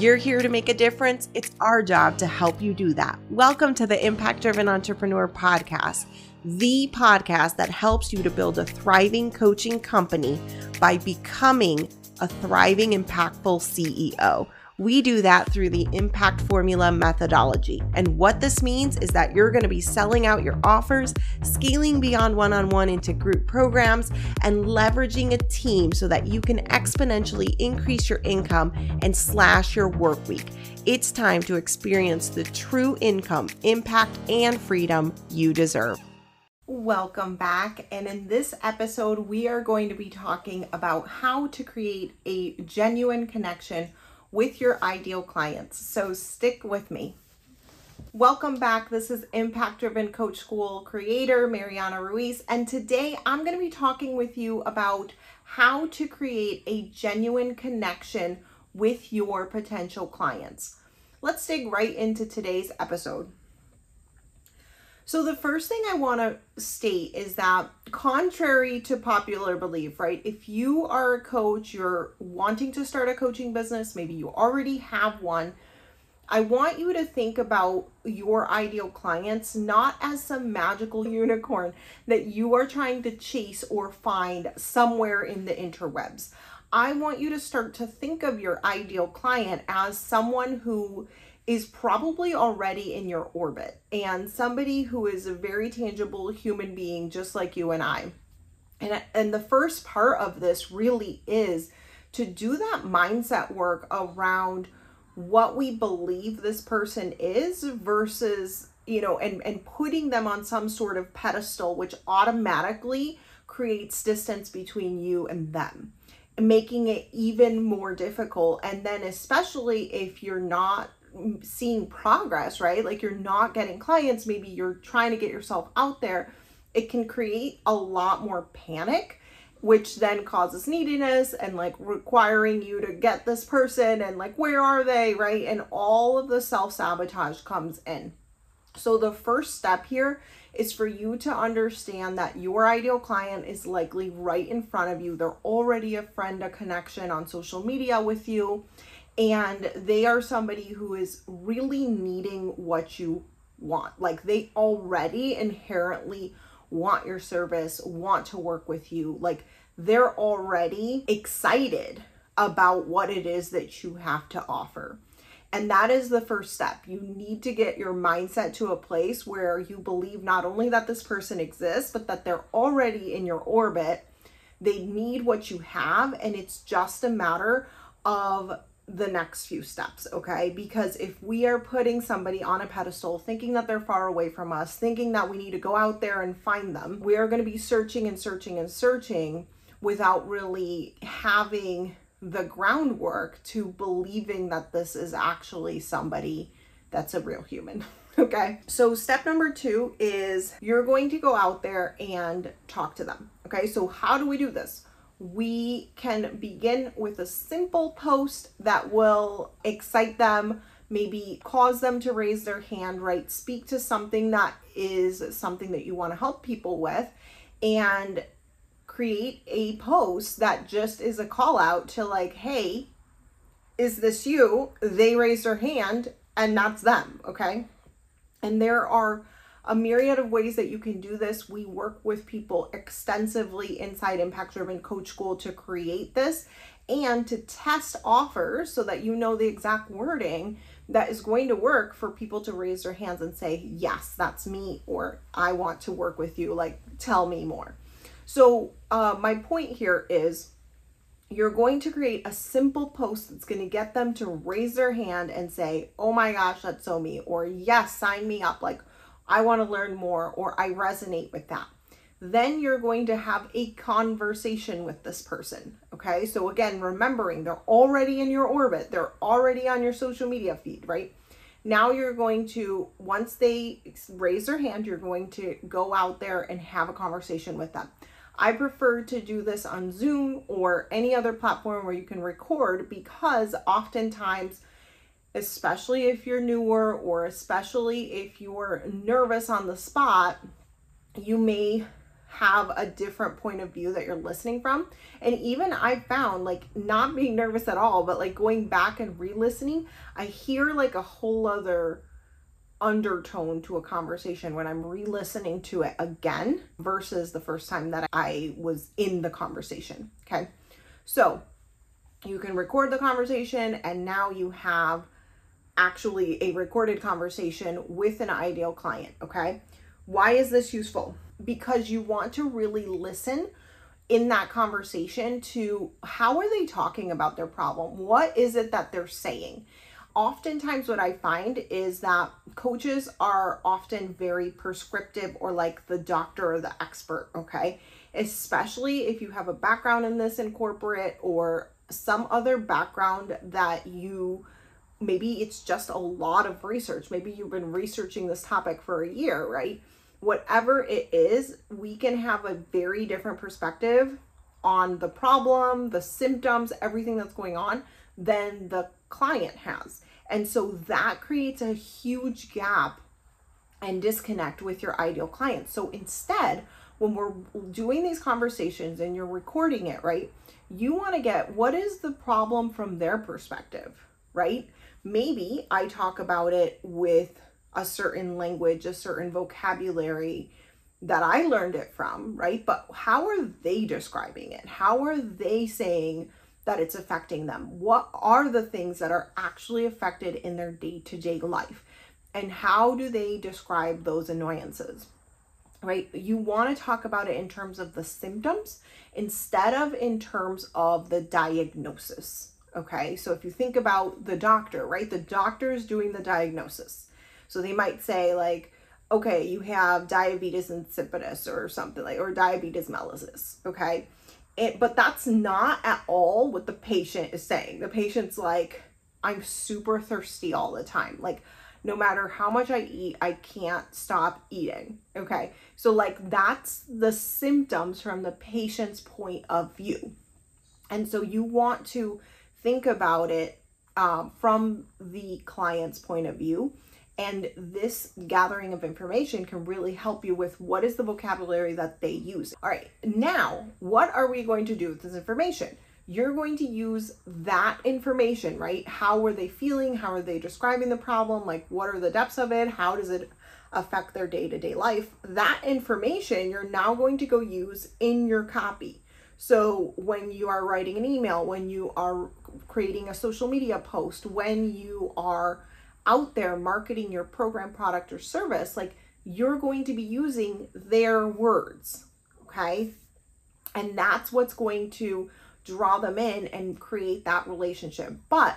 you're here to make a difference, it's our job to help you do that. Welcome to the Impact Driven Entrepreneur Podcast, the podcast that helps you to build a thriving coaching company by becoming a thriving, impactful CEO. We do that through the impact formula methodology. And what this means is that you're going to be selling out your offers, scaling beyond one on one into group programs, and leveraging a team so that you can exponentially increase your income and slash your work week. It's time to experience the true income, impact, and freedom you deserve. Welcome back. And in this episode, we are going to be talking about how to create a genuine connection with your ideal clients. So stick with me. Welcome back. This is Impact Driven Coach School creator Mariana Ruiz, and today I'm going to be talking with you about how to create a genuine connection with your potential clients. Let's dig right into today's episode. So, the first thing I want to state is that, contrary to popular belief, right, if you are a coach, you're wanting to start a coaching business, maybe you already have one, I want you to think about your ideal clients not as some magical unicorn that you are trying to chase or find somewhere in the interwebs. I want you to start to think of your ideal client as someone who is probably already in your orbit and somebody who is a very tangible human being just like you and I. And and the first part of this really is to do that mindset work around what we believe this person is versus you know and and putting them on some sort of pedestal which automatically creates distance between you and them making it even more difficult and then especially if you're not seeing progress, right? Like you're not getting clients, maybe you're trying to get yourself out there, it can create a lot more panic, which then causes neediness and like requiring you to get this person and like, where are they, right? And all of the self sabotage comes in. So the first step here is for you to understand that your ideal client is likely right in front of you. They're already a friend, a connection on social media with you and they are somebody who is really needing what you want. Like they already inherently want your service, want to work with you. Like they're already excited about what it is that you have to offer. And that is the first step. You need to get your mindset to a place where you believe not only that this person exists, but that they're already in your orbit. They need what you have, and it's just a matter of the next few steps, okay? Because if we are putting somebody on a pedestal, thinking that they're far away from us, thinking that we need to go out there and find them, we are going to be searching and searching and searching without really having the groundwork to believing that this is actually somebody that's a real human. Okay. So, step number two is you're going to go out there and talk to them. Okay. So, how do we do this? We can begin with a simple post that will excite them, maybe cause them to raise their hand, right? Speak to something that is something that you want to help people with, and create a post that just is a call out to, like, hey, is this you? They raise their hand, and that's them, okay? And there are a myriad of ways that you can do this. We work with people extensively inside Impact Driven Coach School to create this and to test offers so that you know the exact wording that is going to work for people to raise their hands and say, Yes, that's me, or I want to work with you. Like, tell me more. So, uh, my point here is you're going to create a simple post that's going to get them to raise their hand and say, Oh my gosh, that's so me, or Yes, sign me up. Like, I want to learn more, or I resonate with that. Then you're going to have a conversation with this person. Okay. So, again, remembering they're already in your orbit, they're already on your social media feed, right? Now you're going to, once they raise their hand, you're going to go out there and have a conversation with them. I prefer to do this on Zoom or any other platform where you can record because oftentimes especially if you're newer or especially if you're nervous on the spot, you may have a different point of view that you're listening from. And even I found like not being nervous at all, but like going back and re listening, I hear like a whole other undertone to a conversation when I'm re listening to it again versus the first time that I was in the conversation. Okay. So you can record the conversation and now you have actually a recorded conversation with an ideal client. Okay. Why is this useful? Because you want to really listen in that conversation to how are they talking about their problem? What is it that they're saying? Oftentimes, what I find is that coaches are often very prescriptive or like the doctor or the expert, okay? Especially if you have a background in this in corporate or some other background that you maybe it's just a lot of research. Maybe you've been researching this topic for a year, right? Whatever it is, we can have a very different perspective on the problem, the symptoms, everything that's going on than the client has. And so that creates a huge gap and disconnect with your ideal client. So instead, when we're doing these conversations and you're recording it, right, you want to get what is the problem from their perspective, right? Maybe I talk about it with a certain language, a certain vocabulary that I learned it from, right? But how are they describing it? How are they saying that it's affecting them? What are the things that are actually affected in their day to day life? And how do they describe those annoyances? Right? You want to talk about it in terms of the symptoms instead of in terms of the diagnosis. Okay, so if you think about the doctor, right? The doctor is doing the diagnosis. So they might say, like, okay, you have diabetes insipidus or something like, or diabetes mellitus. Okay, it, but that's not at all what the patient is saying. The patient's like, I'm super thirsty all the time. Like, no matter how much I eat, I can't stop eating. Okay. So, like, that's the symptoms from the patient's point of view. And so, you want to think about it um, from the client's point of view. And this gathering of information can really help you with what is the vocabulary that they use. All right, now what are we going to do with this information? You're going to use that information, right? How are they feeling? How are they describing the problem? Like, what are the depths of it? How does it affect their day to day life? That information you're now going to go use in your copy. So, when you are writing an email, when you are creating a social media post, when you are out there marketing your program, product, or service, like you're going to be using their words. Okay. And that's what's going to draw them in and create that relationship. But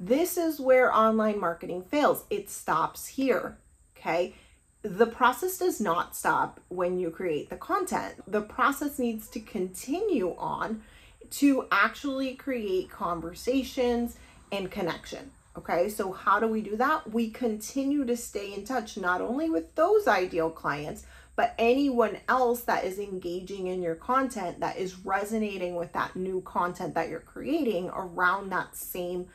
this is where online marketing fails. It stops here. Okay the process does not stop when you create the content. The process needs to continue on to actually create conversations and connection. Okay, so how do we do that? We continue to stay in touch not only with those ideal clients, but anyone else that is engaging in your content that is resonating with that new content that you're creating around that same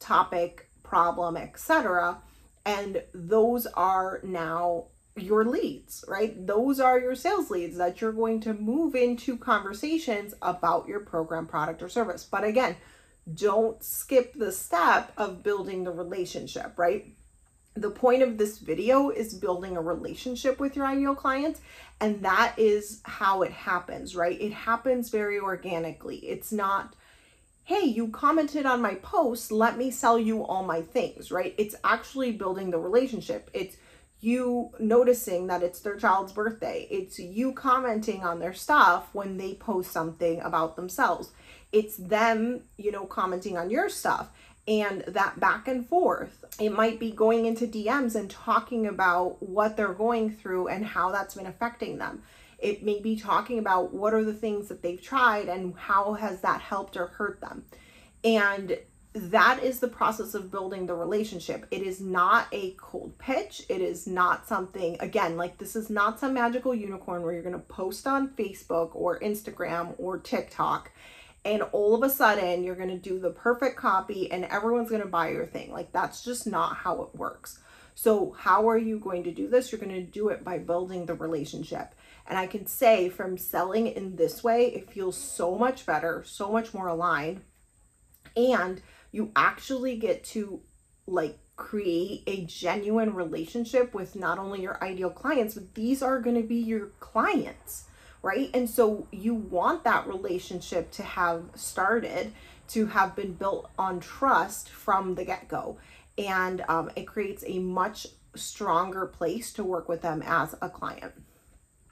topic, problem, etc. And those are now your leads, right? Those are your sales leads that you're going to move into conversations about your program, product, or service. But again, don't skip the step of building the relationship, right? The point of this video is building a relationship with your ideal clients, and that is how it happens, right? It happens very organically. It's not, hey, you commented on my post, let me sell you all my things, right? It's actually building the relationship. It's you noticing that it's their child's birthday. It's you commenting on their stuff when they post something about themselves. It's them, you know, commenting on your stuff and that back and forth. It might be going into DMs and talking about what they're going through and how that's been affecting them. It may be talking about what are the things that they've tried and how has that helped or hurt them. And that is the process of building the relationship. It is not a cold pitch. It is not something, again, like this is not some magical unicorn where you're going to post on Facebook or Instagram or TikTok and all of a sudden you're going to do the perfect copy and everyone's going to buy your thing. Like that's just not how it works. So, how are you going to do this? You're going to do it by building the relationship. And I can say from selling in this way, it feels so much better, so much more aligned. And you actually get to like create a genuine relationship with not only your ideal clients, but these are going to be your clients, right? And so you want that relationship to have started, to have been built on trust from the get go. And um, it creates a much stronger place to work with them as a client.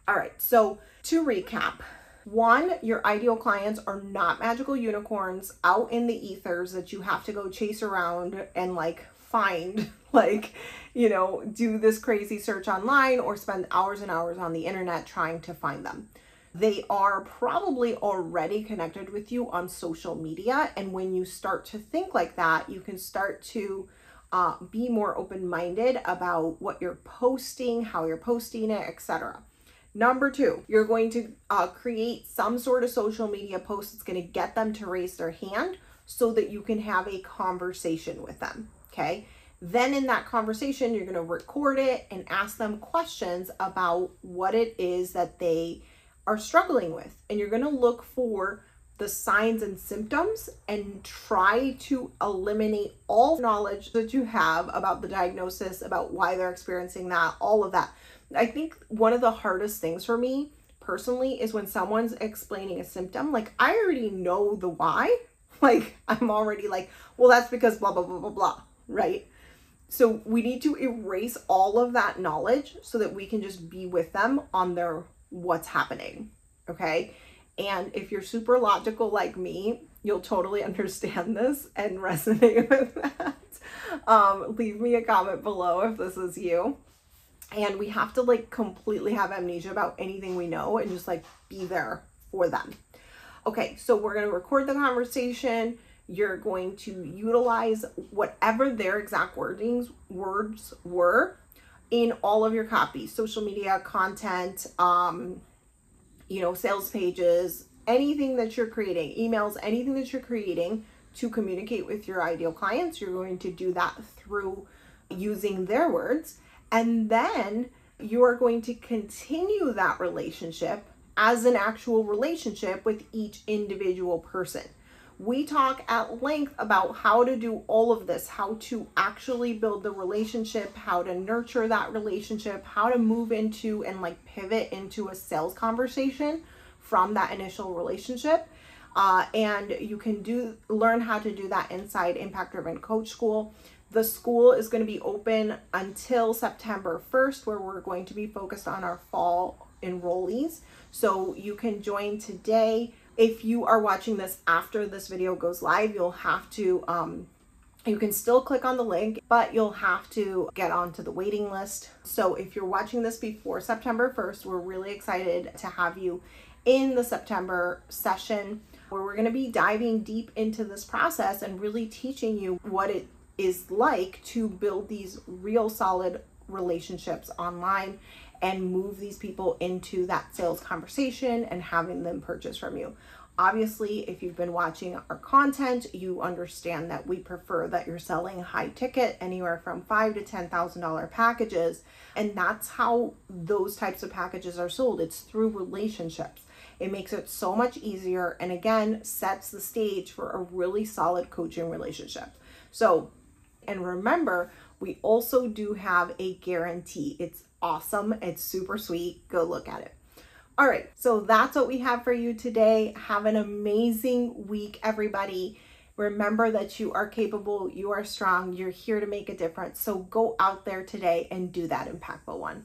All right, so to recap, one, your ideal clients are not magical unicorns out in the ethers that you have to go chase around and like find, like, you know, do this crazy search online or spend hours and hours on the internet trying to find them. They are probably already connected with you on social media. And when you start to think like that, you can start to uh, be more open minded about what you're posting, how you're posting it, etc. Number two, you're going to uh, create some sort of social media post that's going to get them to raise their hand so that you can have a conversation with them. Okay. Then in that conversation, you're going to record it and ask them questions about what it is that they are struggling with. And you're going to look for the signs and symptoms and try to eliminate all knowledge that you have about the diagnosis, about why they're experiencing that, all of that. I think one of the hardest things for me personally is when someone's explaining a symptom, like I already know the why. Like I'm already like, well, that's because blah, blah, blah, blah, blah, right? So we need to erase all of that knowledge so that we can just be with them on their what's happening. Okay. And if you're super logical like me, you'll totally understand this and resonate with that. Um, leave me a comment below if this is you. And we have to like completely have amnesia about anything we know and just like be there for them. Okay, so we're going to record the conversation. You're going to utilize whatever their exact wordings words were in all of your copies, social media content, um, you know, sales pages, anything that you're creating, emails, anything that you're creating to communicate with your ideal clients, you're going to do that through using their words. And then you are going to continue that relationship as an actual relationship with each individual person. We talk at length about how to do all of this, how to actually build the relationship, how to nurture that relationship, how to move into and like pivot into a sales conversation from that initial relationship. Uh, and you can do learn how to do that inside Impact Driven Coach School. The school is going to be open until September 1st, where we're going to be focused on our fall enrollees. So you can join today if you are watching this after this video goes live, you'll have to, um, you can still click on the link, but you'll have to get onto the waiting list. So if you're watching this before September 1st, we're really excited to have you in the September session where we're going to be diving deep into this process and really teaching you what it is like to build these real solid relationships online and move these people into that sales conversation and having them purchase from you. Obviously, if you've been watching our content, you understand that we prefer that you're selling high ticket, anywhere from five to ten thousand dollar packages, and that's how those types of packages are sold. It's through relationships. It makes it so much easier, and again, sets the stage for a really solid coaching relationship. So, and remember, we also do have a guarantee. It's awesome. It's super sweet. Go look at it. All right, so that's what we have for you today. Have an amazing week, everybody. Remember that you are capable, you are strong, you're here to make a difference. So go out there today and do that impactful one.